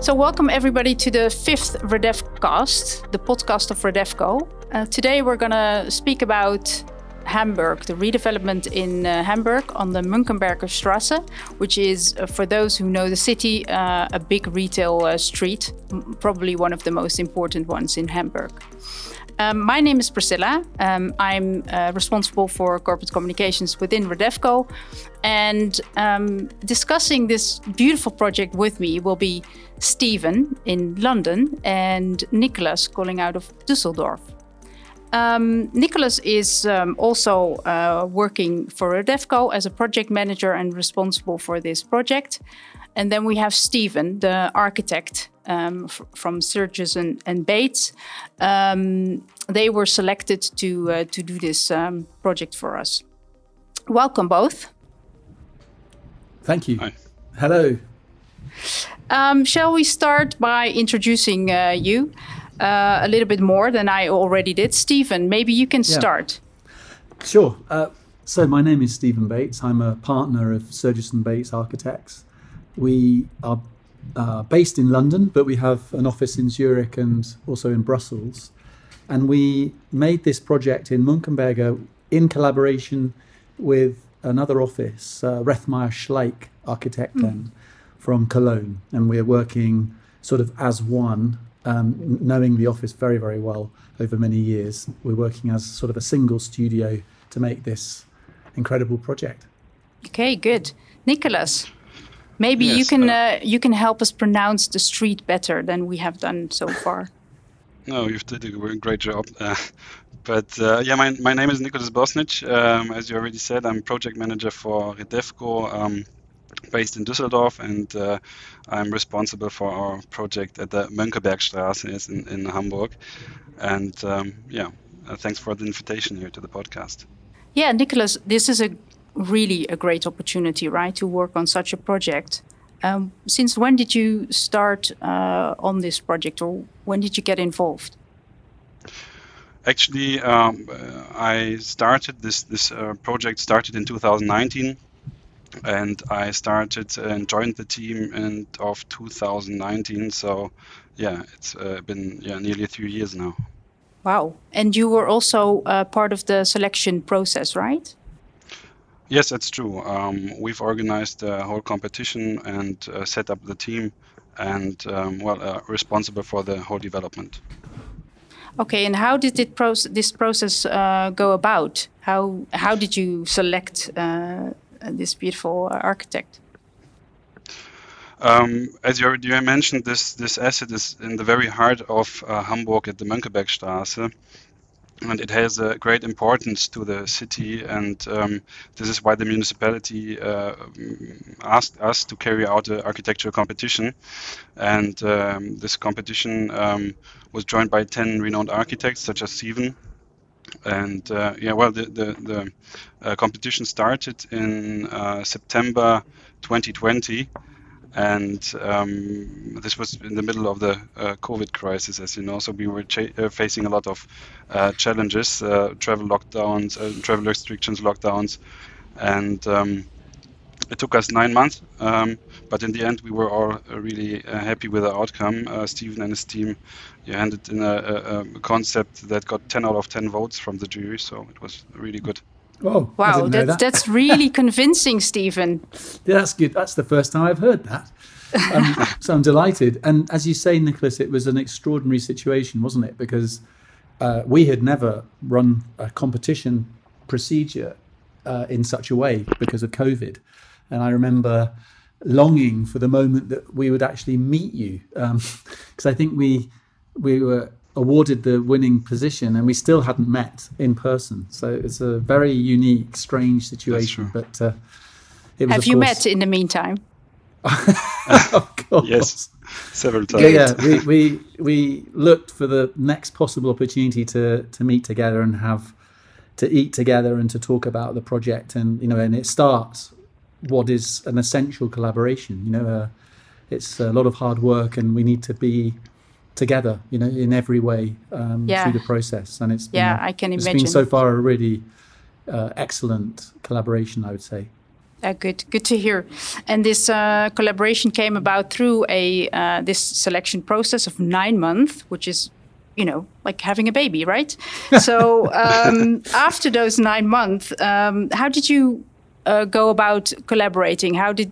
So, welcome everybody to the fifth REDEFcast, the podcast of Redevco. Uh, today, we're going to speak about Hamburg, the redevelopment in uh, Hamburg on the Mönckeberger Straße, which is, uh, for those who know the city, uh, a big retail uh, street, probably one of the most important ones in Hamburg. Um, my name is Priscilla. Um, I'm uh, responsible for corporate communications within Redevco. And um, discussing this beautiful project with me will be Stephen in London and Nikolas calling out of Dusseldorf. Um, Nikolas is um, also uh, working for Redevco as a project manager and responsible for this project. And then we have Stephen, the architect um, from Sergison and, and Bates. Um, they were selected to uh, to do this um, project for us. Welcome both. Thank you. Hi. Hello. Um, shall we start by introducing uh, you uh, a little bit more than I already did? Stephen, maybe you can Yeah. start. Sure. Uh, so my name is Stephen Bates. I'm a partner of Sergison and Bates Architects. We are uh, based in London, but we have an office in Zurich and also in Brussels. And we made this project in Munkenberger in collaboration with another office, uh, Rethmeyer Schleich Architekten from Cologne. And we're working sort of as one, um, knowing the office very, very well over many years. We're working as sort of a single studio to make this incredible project. Okay, good. Nicholas, maybe you can uh, uh, you can help us pronounce the street better than we have done so far. No, you've did a great job. Uh, but uh, yeah, my, my name is Nikolas Bosnic. Um, as you already said, I'm project manager for Redevco, um, based in Düsseldorf, and uh, I'm responsible for our project at the Mönckebergstraße in, in Hamburg. And um, yeah, uh, thanks for the invitation here to the podcast. Yeah, Nikolas, this is a really a great opportunity, right, to work on such a project. Um, since when did you start uh, on this project, or when did you get involved? Actually, um, I started this this uh, project started in 2019, and I started and joined the team in of 2019. So, yeah, it's uh, been yeah nearly three years now. Wow! And you were also uh, part of the selection process, right? Yes, that's true. Um, we've organized the whole competition and uh, set up the team, and um, well, uh, responsible for the whole development. Okay, and how did it proce- this process uh, go about? How how did you select uh, this beautiful architect? Um, as you already mentioned, this this asset is in the very heart of uh, Hamburg at the Mönckebergstraße, and it has a great importance to the city. And um, this is why the municipality uh, asked us to carry out the architectural competition. And um, this competition um, was joined by ten renowned architects, such as Stephen. And uh, yeah, well, the the, the uh, competition started in uh, September 2020 and um, this was in the middle of the uh, COVID crisis, as you know. So we were cha- uh, facing a lot of uh, challenges, uh, travel lockdowns, uh, travel restrictions, lockdowns, and um, it took us nine months. Um, but in the end, we were all uh, really happy with the outcome. Stephen and his team yeah, handed in a, a, a concept that got 10 out of 10 votes from the jury, so it was really good. Oh, Wow, that's that. that's really convincing, Stephen. Yeah, that's good. That's the first time I've heard that. Um, so I'm delighted. And as you say, Nikolas, it was an extraordinary situation, wasn't it? Because uh, we had never run a competition procedure uh, in such a way because of COVID. And I remember longing for the moment that we would actually meet you, because I think we we were awarded the winning position and we still hadn't met in person. So it's a very unique, strange situation. But uh, it was Have you course- met in the meantime? of. Yes, several times. Yeah, yeah. We, we we looked for the next possible opportunity to to meet together and have to eat together and to talk about the project and you know and it starts what is an essential collaboration. You know, uh, it's a lot of hard work and we need to be together. You know, in every way um, Yeah. through the process. And it's been Yeah, I can it's imagine. been so far a really uh, excellent collaboration. I would say. Uh, good, good to hear. And this uh, collaboration came about through a uh, this selection process of nine months, which is, you know, like having a baby, right? so um, after those nine months, um, how did you uh, go about collaborating? How did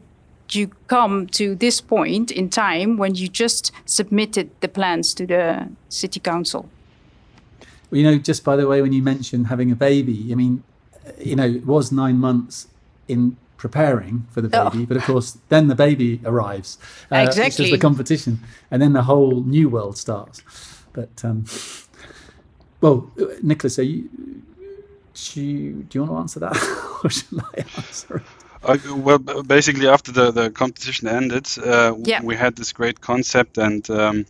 you come to this point in time when you just submitted the plans to the city council? Well, you know, just by the way, when you mentioned having a baby, I mean, you know, it was nine months in preparing for the baby, oh. but of course, then the baby arrives. Uh, exactly. Which is the competition, and then the whole new world starts. But um, well, Nikolas, are you? Do you, do you want to answer that, or should I answer it? Uh, well, basically, after the, the competition ended, uh, yeah. we had this great concept, and um,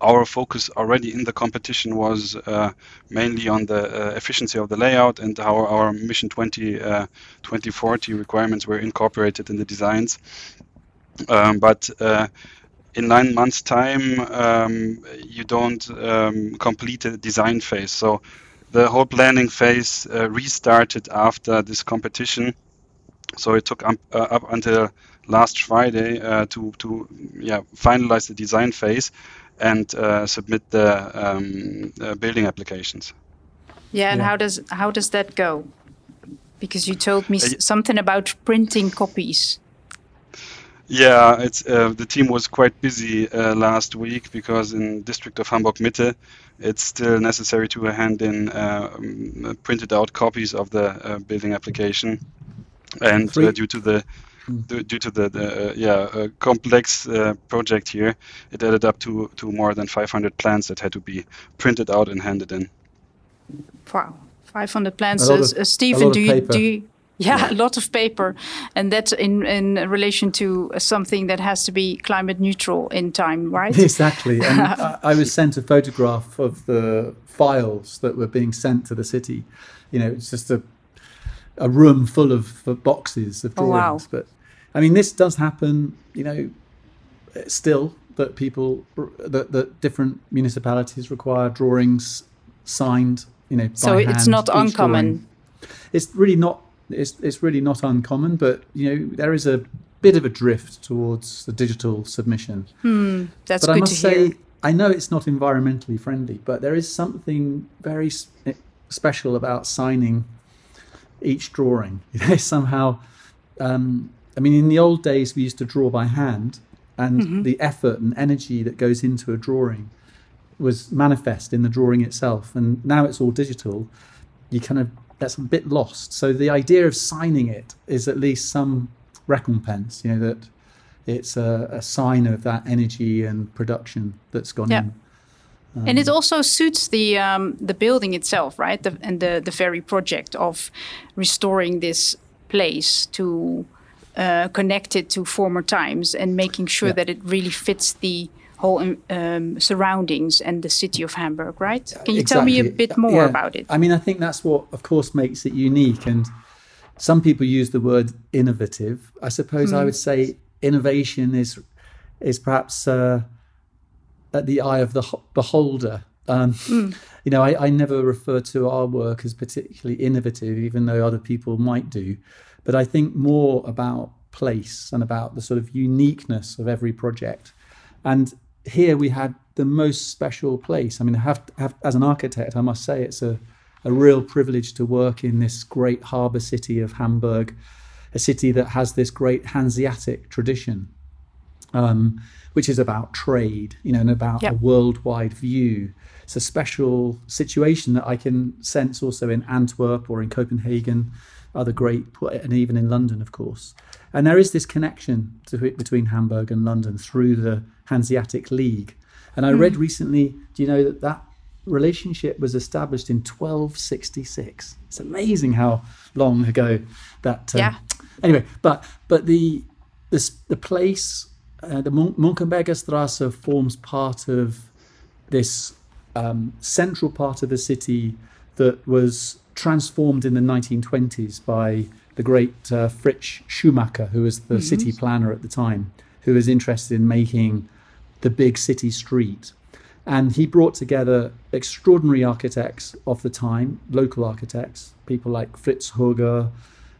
our focus already in the competition was uh, mainly on the uh, efficiency of the layout and how our Mission 20, uh, 2040 requirements were incorporated in the designs. Um, but uh, in nine months' time, um, you don't um, complete the design phase. So the whole planning phase uh, restarted after this competition. So it took up, uh, up until last Friday to to yeah finalize the design phase and uh, submit the um, uh, building applications. Yeah, and yeah. how does how does that go? Because you told me something about printing copies. Yeah, it's uh, the team was quite busy uh, last week because in district of Hamburg Mitte, it's still necessary to hand in uh, um, printed out copies of the uh, building application, and due to the due to the, the uh, yeah uh, complex uh, project here, it added up to to more than 500 plans that had to be printed out and handed in. Wow, 500 plans. Of, uh, Stephen, do you, do you, yeah, yeah, a lot of paper, and that's in in relation to something that has to be climate neutral in time, right? Exactly. And I, I, was sent a photograph of the files that were being sent to the city. You know, it's just a a room full of boxes of drawings. Oh, wow. But I mean, this does happen, you know, still that people that, that different municipalities require drawings signed, you know. So it's hand, not uncommon. Drawing. It's really not. It's it's really not uncommon, but you know there is a bit of a drift towards the digital submission. Hmm, that's but good I must to say, hear. I know it's not environmentally friendly, but there is something very special about signing each drawing. You know, somehow. Um, I mean, in the old days, we used to draw by hand, and mm-hmm. the effort and energy that goes into a drawing was manifest in the drawing itself. And now it's all digital. You kind of that's a bit lost. So the idea of signing it is at least some recompense. You know that it's a, a sign of that energy and production that's gone yeah. in. Um, and it also suits the um, the building itself, right? The, and the the very project of restoring this place to uh, it to former times and making sure yeah. that it really fits the whole um, um, surroundings and the city of Hamburg, right? Can you exactly. tell me a bit more yeah. about it? I mean, I think that's what, of course, makes it unique. And some people use the word innovative. I suppose mm. I hmm. would say innovation is is perhaps uh, at the eye of the beholder. Um, mm. You know, I, I never refer to our work as particularly innovative, even though other people might do but I think more about place and about the sort of uniqueness of every project. And here we had the most special place. I mean, have, have, as an architect, I must say it's a, a real privilege to work in this great harbour city of Hamburg, a city that has this great Hanseatic tradition, um, which is about trade, you know, and about yep. a worldwide view. It's a special situation that I can sense also in Antwerp or in Copenhagen other great, and even in London, of course. And there is this connection to, between Hamburg and London through the Hanseatic League. And I mm. read recently, do you know that that relationship was established in 1266? It's amazing how long ago that. Um, yeah. Anyway, but but the this the place, uh, the Munkenberger Strasse forms part of this um, central part of the city that was transformed in the 1920s by the great uh, Fritz Schumacher, who was the mm-hmm. city planner at the time, who was interested in making the big city street. And he brought together extraordinary architects of the time, local architects, people like Fritz Höger,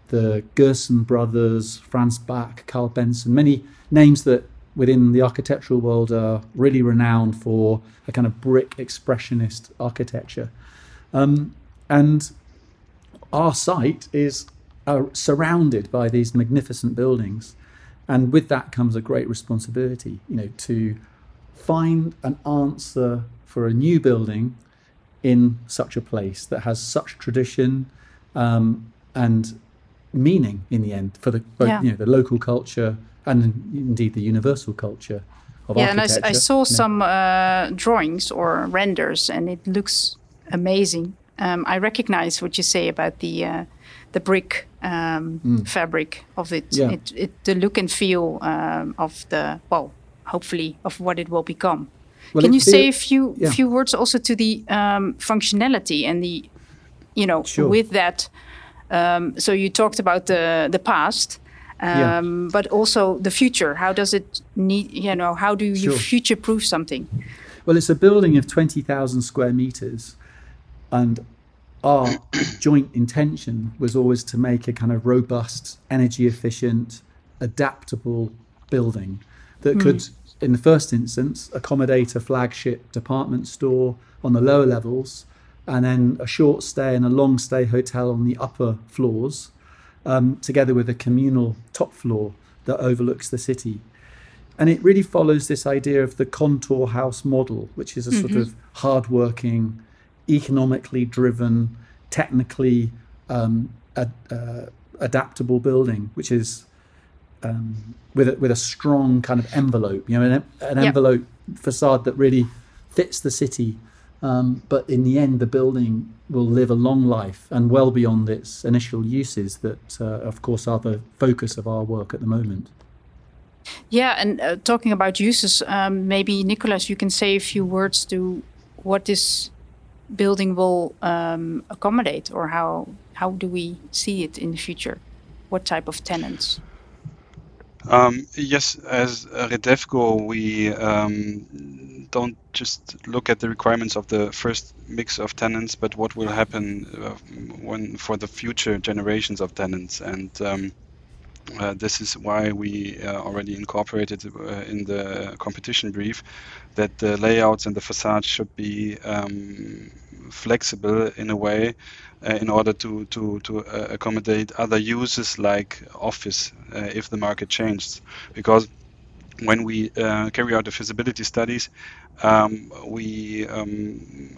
the Gerson brothers, Franz Bach, Carl Bensel, many names that within the architectural world are really renowned for a kind of brick expressionist architecture. Um, and our site is uh, surrounded by these magnificent buildings. And with that comes a great responsibility, you know, to find an answer for a new building in such a place that has such tradition um, and meaning in the end for the both, yeah. you know the local culture and indeed the universal culture of yeah, architecture. and I, I saw yeah. some uh, drawings or renders, and it looks amazing. Um, I recognize what you say about the uh, the brick um, mm. fabric of it. Yeah. it, it. The look and feel um, of the well, hopefully of what it will become. Well, Can you say a few yeah. few words also to the um, functionality and the, you know, sure. with that? Um, so you talked about the the past, yeah. Um, but also the future. How does it need? You know, how do you sure. future proof something? Well, it's a building of twenty thousand square meters, and our joint intention was always to make a kind of robust, energy efficient, adaptable building that mm. could, in the first instance, accommodate a flagship department store on the lower levels and then a short stay and a long stay hotel on the upper floors, um, together with a communal top floor that overlooks the city. And it really follows this idea of the Kontorhaus model, which is a mm-hmm. sort of hardworking, economically driven, technically um, ad, uh, adaptable building, which is um, with a, with a strong kind of envelope, you know, an, an yep. envelope facade that really fits the city. Um, but in the end, the building will live a long life and well beyond its initial uses that, uh, of course, are the focus of our work at the moment. Yeah, and uh, talking about uses, um, maybe Nikolas, you can say a few words to what this building will um, accommodate, or how how do we see it in the future? What type of tenants? Um, yes, as Redevco, we um, don't just look at the requirements of the first mix of tenants, but what will happen uh, when for the future generations of tenants. And um, uh, this is why we uh, already incorporated uh, in the competition brief that the layouts and the facade should be um, flexible in a way uh, in order to to to uh, accommodate other uses like office if the market changes because when we uh, carry out the feasibility studies um, we um,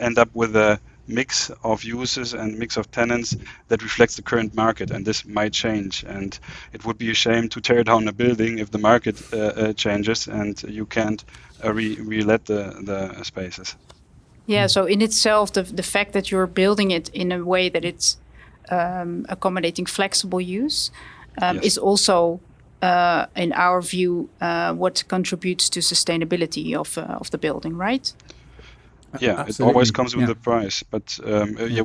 end up with a mix of users and mix of tenants that reflects the current market and this might change and it would be a shame to tear down a building if the market uh, uh, changes and you can't uh, re- re-let the, the spaces yeah, so in itself, the, the fact that you're building it in a way that it's um, accommodating flexible use um, yes. is also, uh, in our view, uh, what contributes to sustainability of, uh, of the building, right? Yeah, Absolutely. it always comes with yeah. a price. But um, uh, yeah,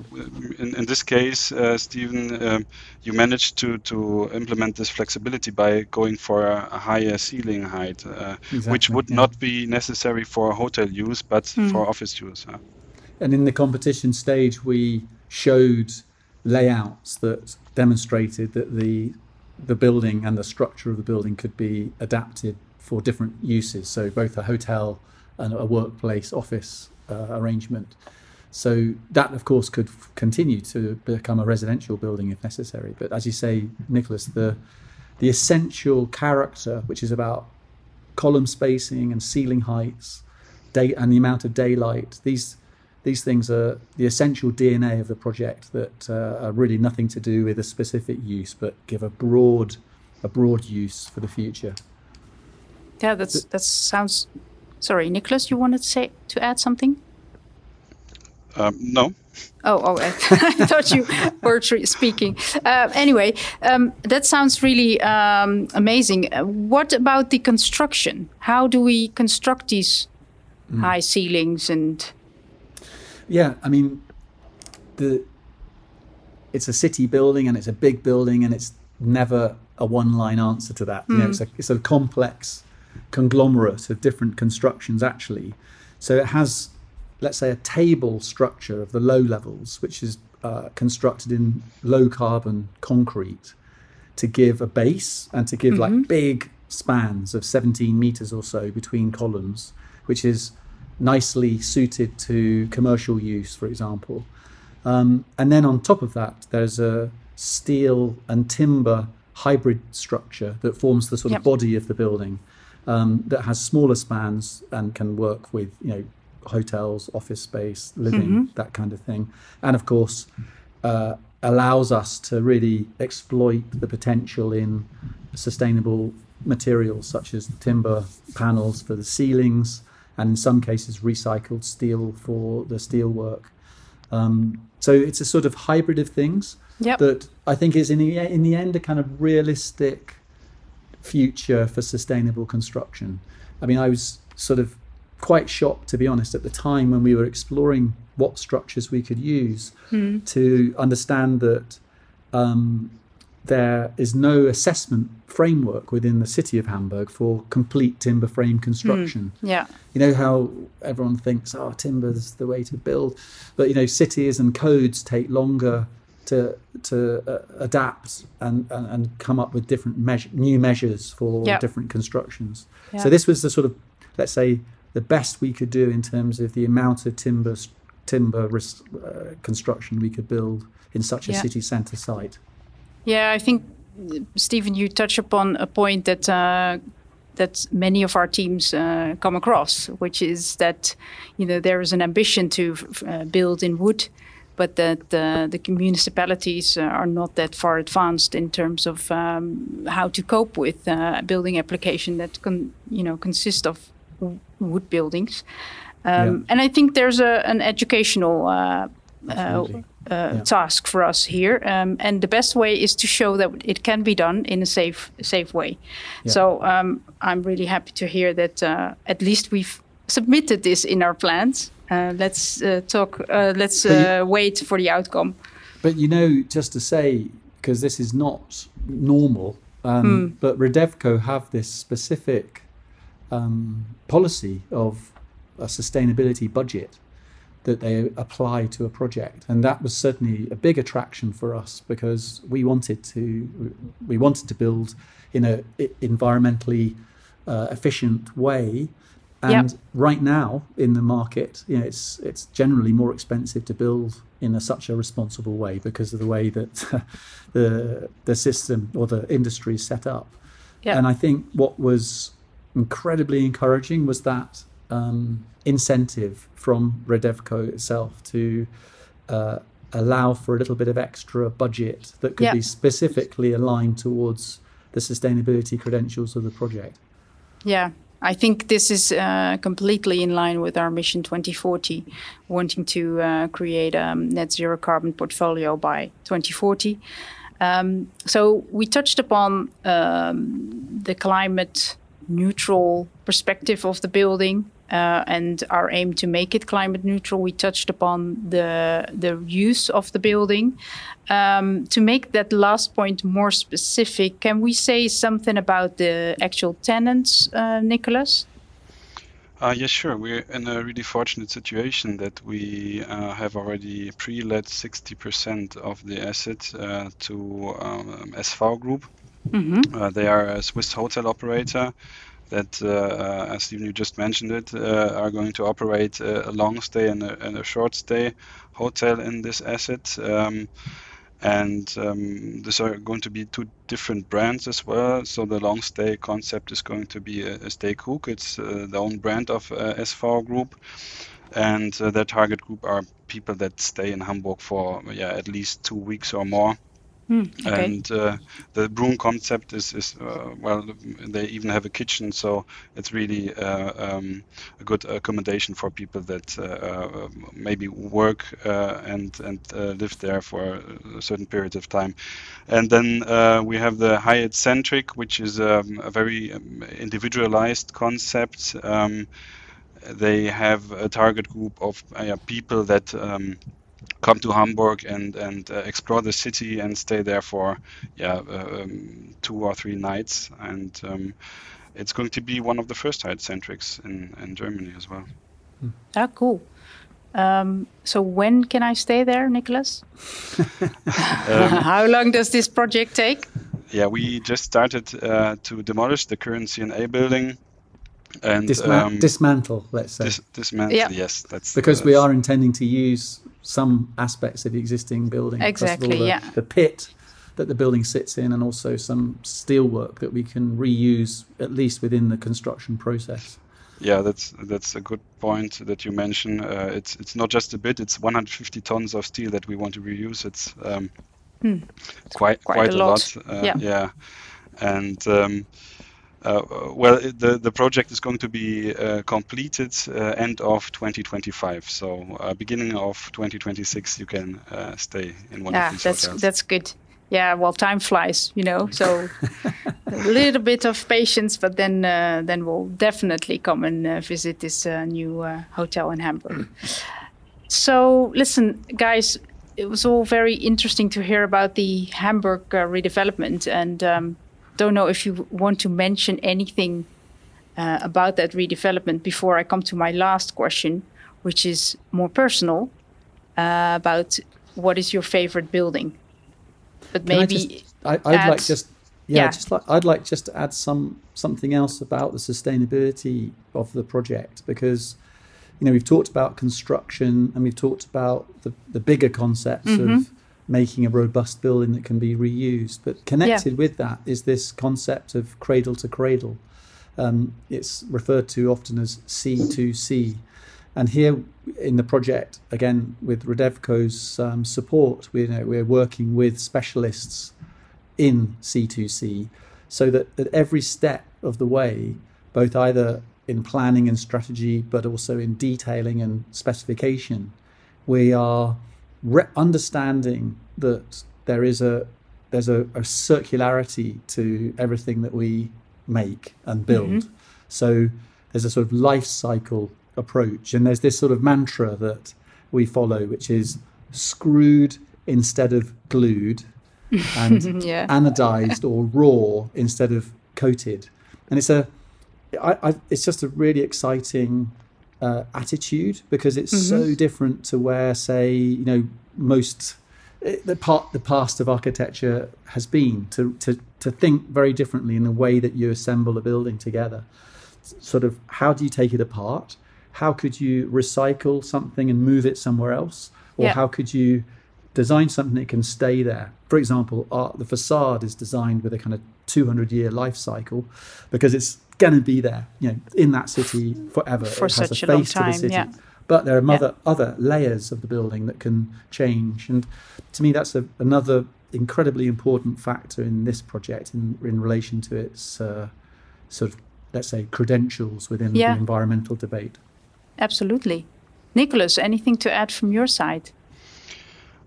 in, in this case, uh, Stephen, um, you managed to, to implement this flexibility by going for a, a higher ceiling height, uh, exactly, which would yeah. not be necessary for hotel use, but mm. for office use. Huh? And in the competition stage, we showed layouts that demonstrated that the the building and the structure of the building could be adapted for different uses. So both a hotel and a workplace office uh, arrangement. So that, of course, could f- continue to become a residential building if necessary. But as you say, Nikolas, the the essential character, which is about column spacing and ceiling heights, day and the amount of daylight, these these things are the essential DNA of the project that uh, are really nothing to do with a specific use, but give a broad a broad use for the future. Yeah, that's that sounds Sorry, Nikolas, you wanted to say to add something? Um, no. Oh, oh! I, I thought you were speaking. Uh, anyway, um, that sounds really um, amazing. Uh, what about the construction? How do we construct these mm. high ceilings and? Yeah, I mean, the it's a city building and it's a big building and it's never a one-line answer to that. Mm. You know, hmm. it's a it's a complex conglomerate of different constructions actually. So it has, let's say, a table structure of the low levels, which is uh, constructed in low carbon concrete to give a base and to give mm-hmm. like big spans of 17 meters or so between columns, which is nicely suited to commercial use, for example. Um, and then on top of that, there's a steel and timber hybrid structure that forms the sort yep. of body of the building um, that has smaller spans and can work with you know hotels, office space, living, mm-hmm. that kind of thing, and of course uh, allows us to really exploit the potential in sustainable materials such as timber panels for the ceilings, and in some cases recycled steel for the steelwork. Um, so it's a sort of hybrid of things yep. that I think is in the in the end a kind of realistic future for sustainable construction. I mean, I was sort of quite shocked, to be honest, at the time when we were exploring what structures we could use mm. to understand that um, there is no assessment framework within the city of Hamburg for complete timber frame construction. Mm, yeah. You know how everyone thinks, oh, timber is the way to build. But, you know, cities and codes take longer to to uh, adapt and, and, and, come up with different measure, new measures for yep. different constructions. Yep. So this was the sort of, let's say, the best we could do in terms of the amount of timber timber uh, construction we could build in such a city centre site. Yeah, I think Stephen, you touch upon a point that uh, that many of our teams uh, come across, which is that you know there is an ambition to uh, build in wood, but that the municipalities uh, are not that far advanced in terms of um, how to cope with uh, a building application that can you know consist of wood buildings. Um, yeah. And I think there's a, an educational uh, yeah. task for us here. Um, and the best way is to show that it can be done in a safe safe way. Yeah. So um, I'm really happy to hear that uh, at least we've submitted this in our plans. Uh, let's uh, talk. Uh, let's you, uh, wait for the outcome. But you know, just to say, because this is not normal, um, mm. but Redevco have this specific um, policy of a sustainability budget that they apply to a project and that was certainly a big attraction for us because we wanted to we wanted to build in a environmentally uh, efficient way and yep. right now in the market you know it's it's generally more expensive to build in a, such a responsible way because of the way that the the system or the industry is set up yep. and i think what was incredibly encouraging was that um, incentive from Redevco itself to uh, allow for a little bit of extra budget that could yep. be specifically aligned towards the sustainability credentials of the project. Yeah, I think this is uh, completely in line with our mission 2040, wanting to uh, create a net zero carbon portfolio by 2040. Um, so we touched upon um, the climate neutral perspective of the building uh, and our aim to make it climate neutral. We touched upon the the use of the building. Um, to make that last point more specific, can we say something about the actual tenants, uh, Nikolas? Uh, yes, sure. We're in a really fortunate situation that we uh, have already pre-let 60% of the assets uh, to um, SV Group. Mm-hmm. Uh, they are a Swiss hotel operator that, uh, uh, as Stephen, you just mentioned it, uh, are going to operate a long stay and a, and a, short stay hotel in this asset. Um, and um, these are going to be two different brands as well. So the long stay concept is going to be a, a Stay KooooK. It's uh, the own brand of uh, SV Group, and uh, their target group are people that stay in Hamburg for yeah at least two weeks or more. Mm, okay. And uh, the room concept is, is uh, well, they even have a kitchen, so it's really uh, um, a good accommodation for people that uh, uh, maybe work uh, and and live there for a certain period of time. And then we have the Hyatt Centric, which is um, a very um, individualized concept. Um, they have a target group of people that um, come to Hamburg and and uh, explore the city and stay there for yeah uh, um, two or three nights and um, it's going to be one of the first Hyatt Centrics in in Germany as well. Ah, cool. Um, so when can I stay there, Nikolas? um, How long does this project take? Yeah, we just started uh, to demolish the current C&A building and Disma- um, dismantle, let's say. Dis- dismantle, yeah. yes, that's because we are intending to use some aspects of the existing building. Exactly, all, the, yeah. The pit that the building sits in, and also some steelwork that we can reuse at least within the construction process. Yeah, that's that's a good point that you mention. Uh, it's it's not just a bit; it's 150 tons of steel that we want to reuse. It's um, hmm. quite, quite, quite a lot. lot. Uh, yeah. yeah, and um, well, the the project is going to be uh, completed uh, end of 2025. So uh, beginning of 2026, you can uh, stay in one yeah, of these that's hotels. that's good. Yeah, well, time flies, you know. So a little bit of patience, but then uh, then we'll definitely come and visit this new hotel in Hamburg. so listen, guys, it was all very interesting to hear about the Hamburg redevelopment and. Um, don't know if you want to mention anything uh, about that redevelopment before I come to my last question, which is more personal uh, about what is your favorite building. But maybe I would like just yeah, yeah, just like I'd like just to add some something else about the sustainability of the project because you know we've talked about construction and we've talked about the, the bigger concepts mm-hmm. of making a robust building that can be reused. But connected yeah. with that is this concept of cradle to cradle. Um, it's referred to often as C2C. And here in the project, again, with Redevco's um, support, we're, you know, we're working with specialists in C2C so that at every step of the way, both either in planning and strategy, but also in detailing and specification, we are re- understanding that there is a there's a, a, circularity to everything that we make and build. Mm-hmm. So there's a sort of life cycle approach, and there's this sort of mantra that we follow, which is screwed instead of glued, and yeah. anodized or raw instead of coated. And it's a I, I, it's just a really exciting uh, attitude because it's mm-hmm. so different to where, say, you know, most eh, the part the past of architecture has been to to to think very differently in the way that you assemble a building together. Sort of, how do you take it apart? How could you recycle something and move it somewhere else, or yeah. how could you design something that can stay there? For example, art, the facade is designed with a kind of 200 year life cycle because it's going to be there, you know, in that city forever. For it has such a, a long time, yeah. But there are other yeah. other layers of the building that can change, and to me, that's a, another incredibly important factor in this project in in relation to its uh, sort of let's say credentials within yeah. the environmental debate. Absolutely, Nikolas. Anything to add from your side?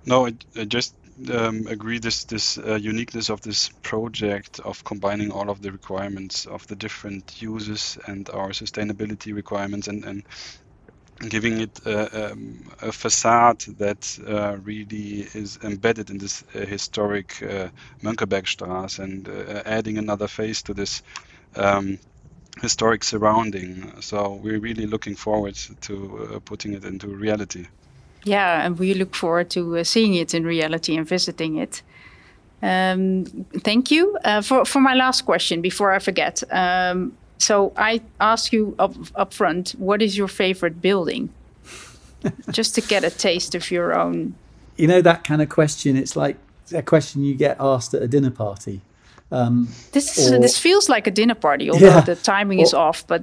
No, I, I just um, agree this this uh, uniqueness of this project of combining all of the requirements of the different uses and our sustainability requirements and and giving it a, um, a facade that uh, really is embedded in this uh, historic uh, and uh, adding another face to this um, historic surrounding. So we're really looking forward to uh, putting it into reality. Yeah, and we look forward to uh, seeing it in reality and visiting it. Um, thank you. Uh, for, for my last question, before I forget, um, so I ask you up, up front, what is your favorite building? Just to get a taste of your own. You know, that kind of question, it's like a question you get asked at a dinner party. Um, this is, or, this feels like a dinner party, although yeah, the timing or, is off. But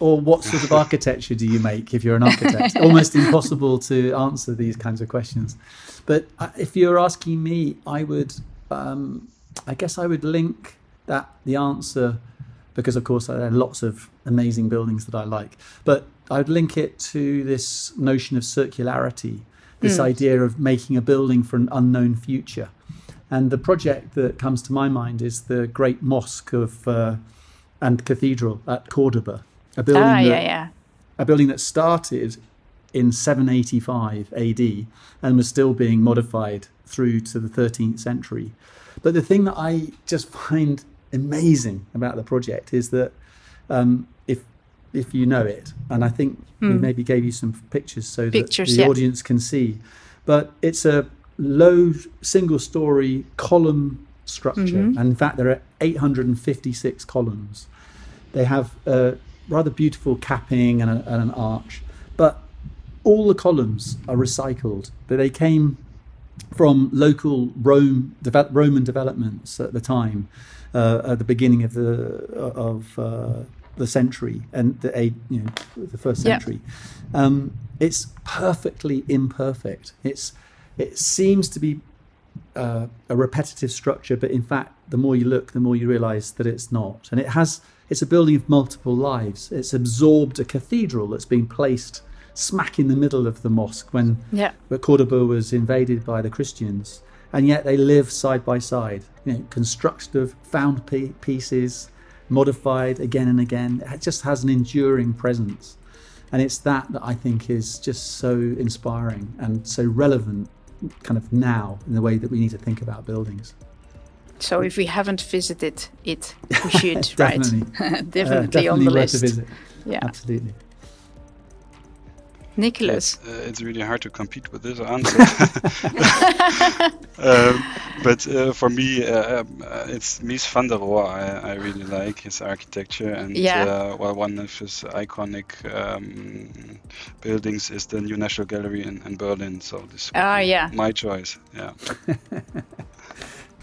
or what sort of architecture do you make if you're an architect? Almost impossible to answer these kinds of questions. But uh, if you're asking me, I would, um, I guess, I would link that the answer because, of course, there are lots of amazing buildings that I like. But I'd link it to this notion of circularity, this mm. idea of making a building for an unknown future. And the project that comes to my mind is the great mosque of uh, and cathedral at Cordoba a building ah, that, yeah, yeah. a building that started in 785 AD and was still being modified through to the 13th century. But the thing that I just find amazing about the project is that um, if if you know it. And I think we Hmm. maybe gave you some pictures so Pictures, that the yeah. audience can see. But it's a low single story column structure. Mhm. And in fact, there are 856 columns. They have a rather beautiful capping and, a, and an arch. But all the columns are recycled. But they came from local Rome, develop, Roman developments at the time, uh, at the beginning of the of uh, the century and the eight, you know, the first Yeah. century. Um, it's perfectly imperfect. It's it seems to be uh, a repetitive structure, but in fact, the more you look, the more you realise that it's not. And it has it's a building of multiple lives. It's absorbed a cathedral that's been placed smack in the middle of the mosque when Yeah. Cordoba was invaded by the Christians, and yet they live side by side. You know, constructed of found pieces, modified again and again. It just has an enduring presence, and it's that that I think is just so inspiring and so relevant, kind of now in the way that we need to think about buildings. So if we haven't visited it, we should, right? Definitely. definitely, Uh, on the worth list. a visit. Yeah. Absolutely. Nikolas. Uh, it's really hard to compete with this answer. um, but uh, for me, uh, uh, it's Mies van der Rohe. I, I really like his architecture, and Yeah. uh, well, one of his iconic um, buildings is the New National Gallery in, in Berlin. So this Ah, be yeah. my choice. Yeah,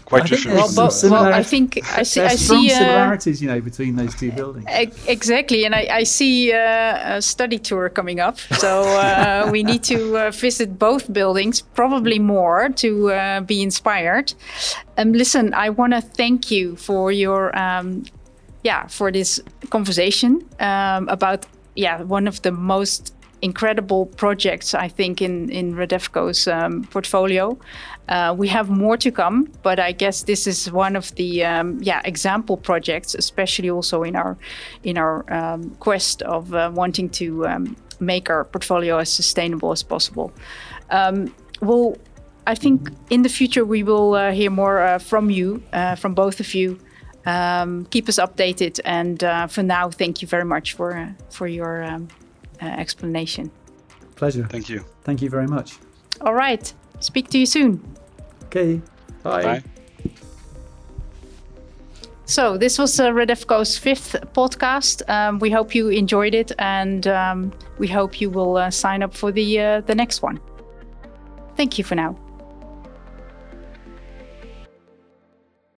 quite I think sure. Well, but, well, I think I see. There I strong see. Uh, similarities, you know, between those two buildings. exactly, and I, I see uh, a study tour coming up. So uh, we need to uh, visit both buildings, probably more, to uh, be inspired. Um, listen, I want to thank you for your, um, yeah, for this conversation um, about, yeah, one of the most incredible projects I think in in Redevco's um, portfolio. Uh, we have more to come, but I guess this is one of the um, yeah example projects, especially also in our in our um, quest of uh, wanting to um, make our portfolio as sustainable as possible. Um, well, I think in the future we will uh, hear more uh, from you, uh, from both of you. Um, keep us updated, and uh, for now, thank you very much for for your uh, explanation. Pleasure. Thank you. Thank you very much. All right, speak to you soon. Okay. Bye. Bye. So this was uh, Redevco's fifth podcast. Um, we hope you enjoyed it, and um, we hope you will uh, sign up for the uh, the next one. Thank you for now.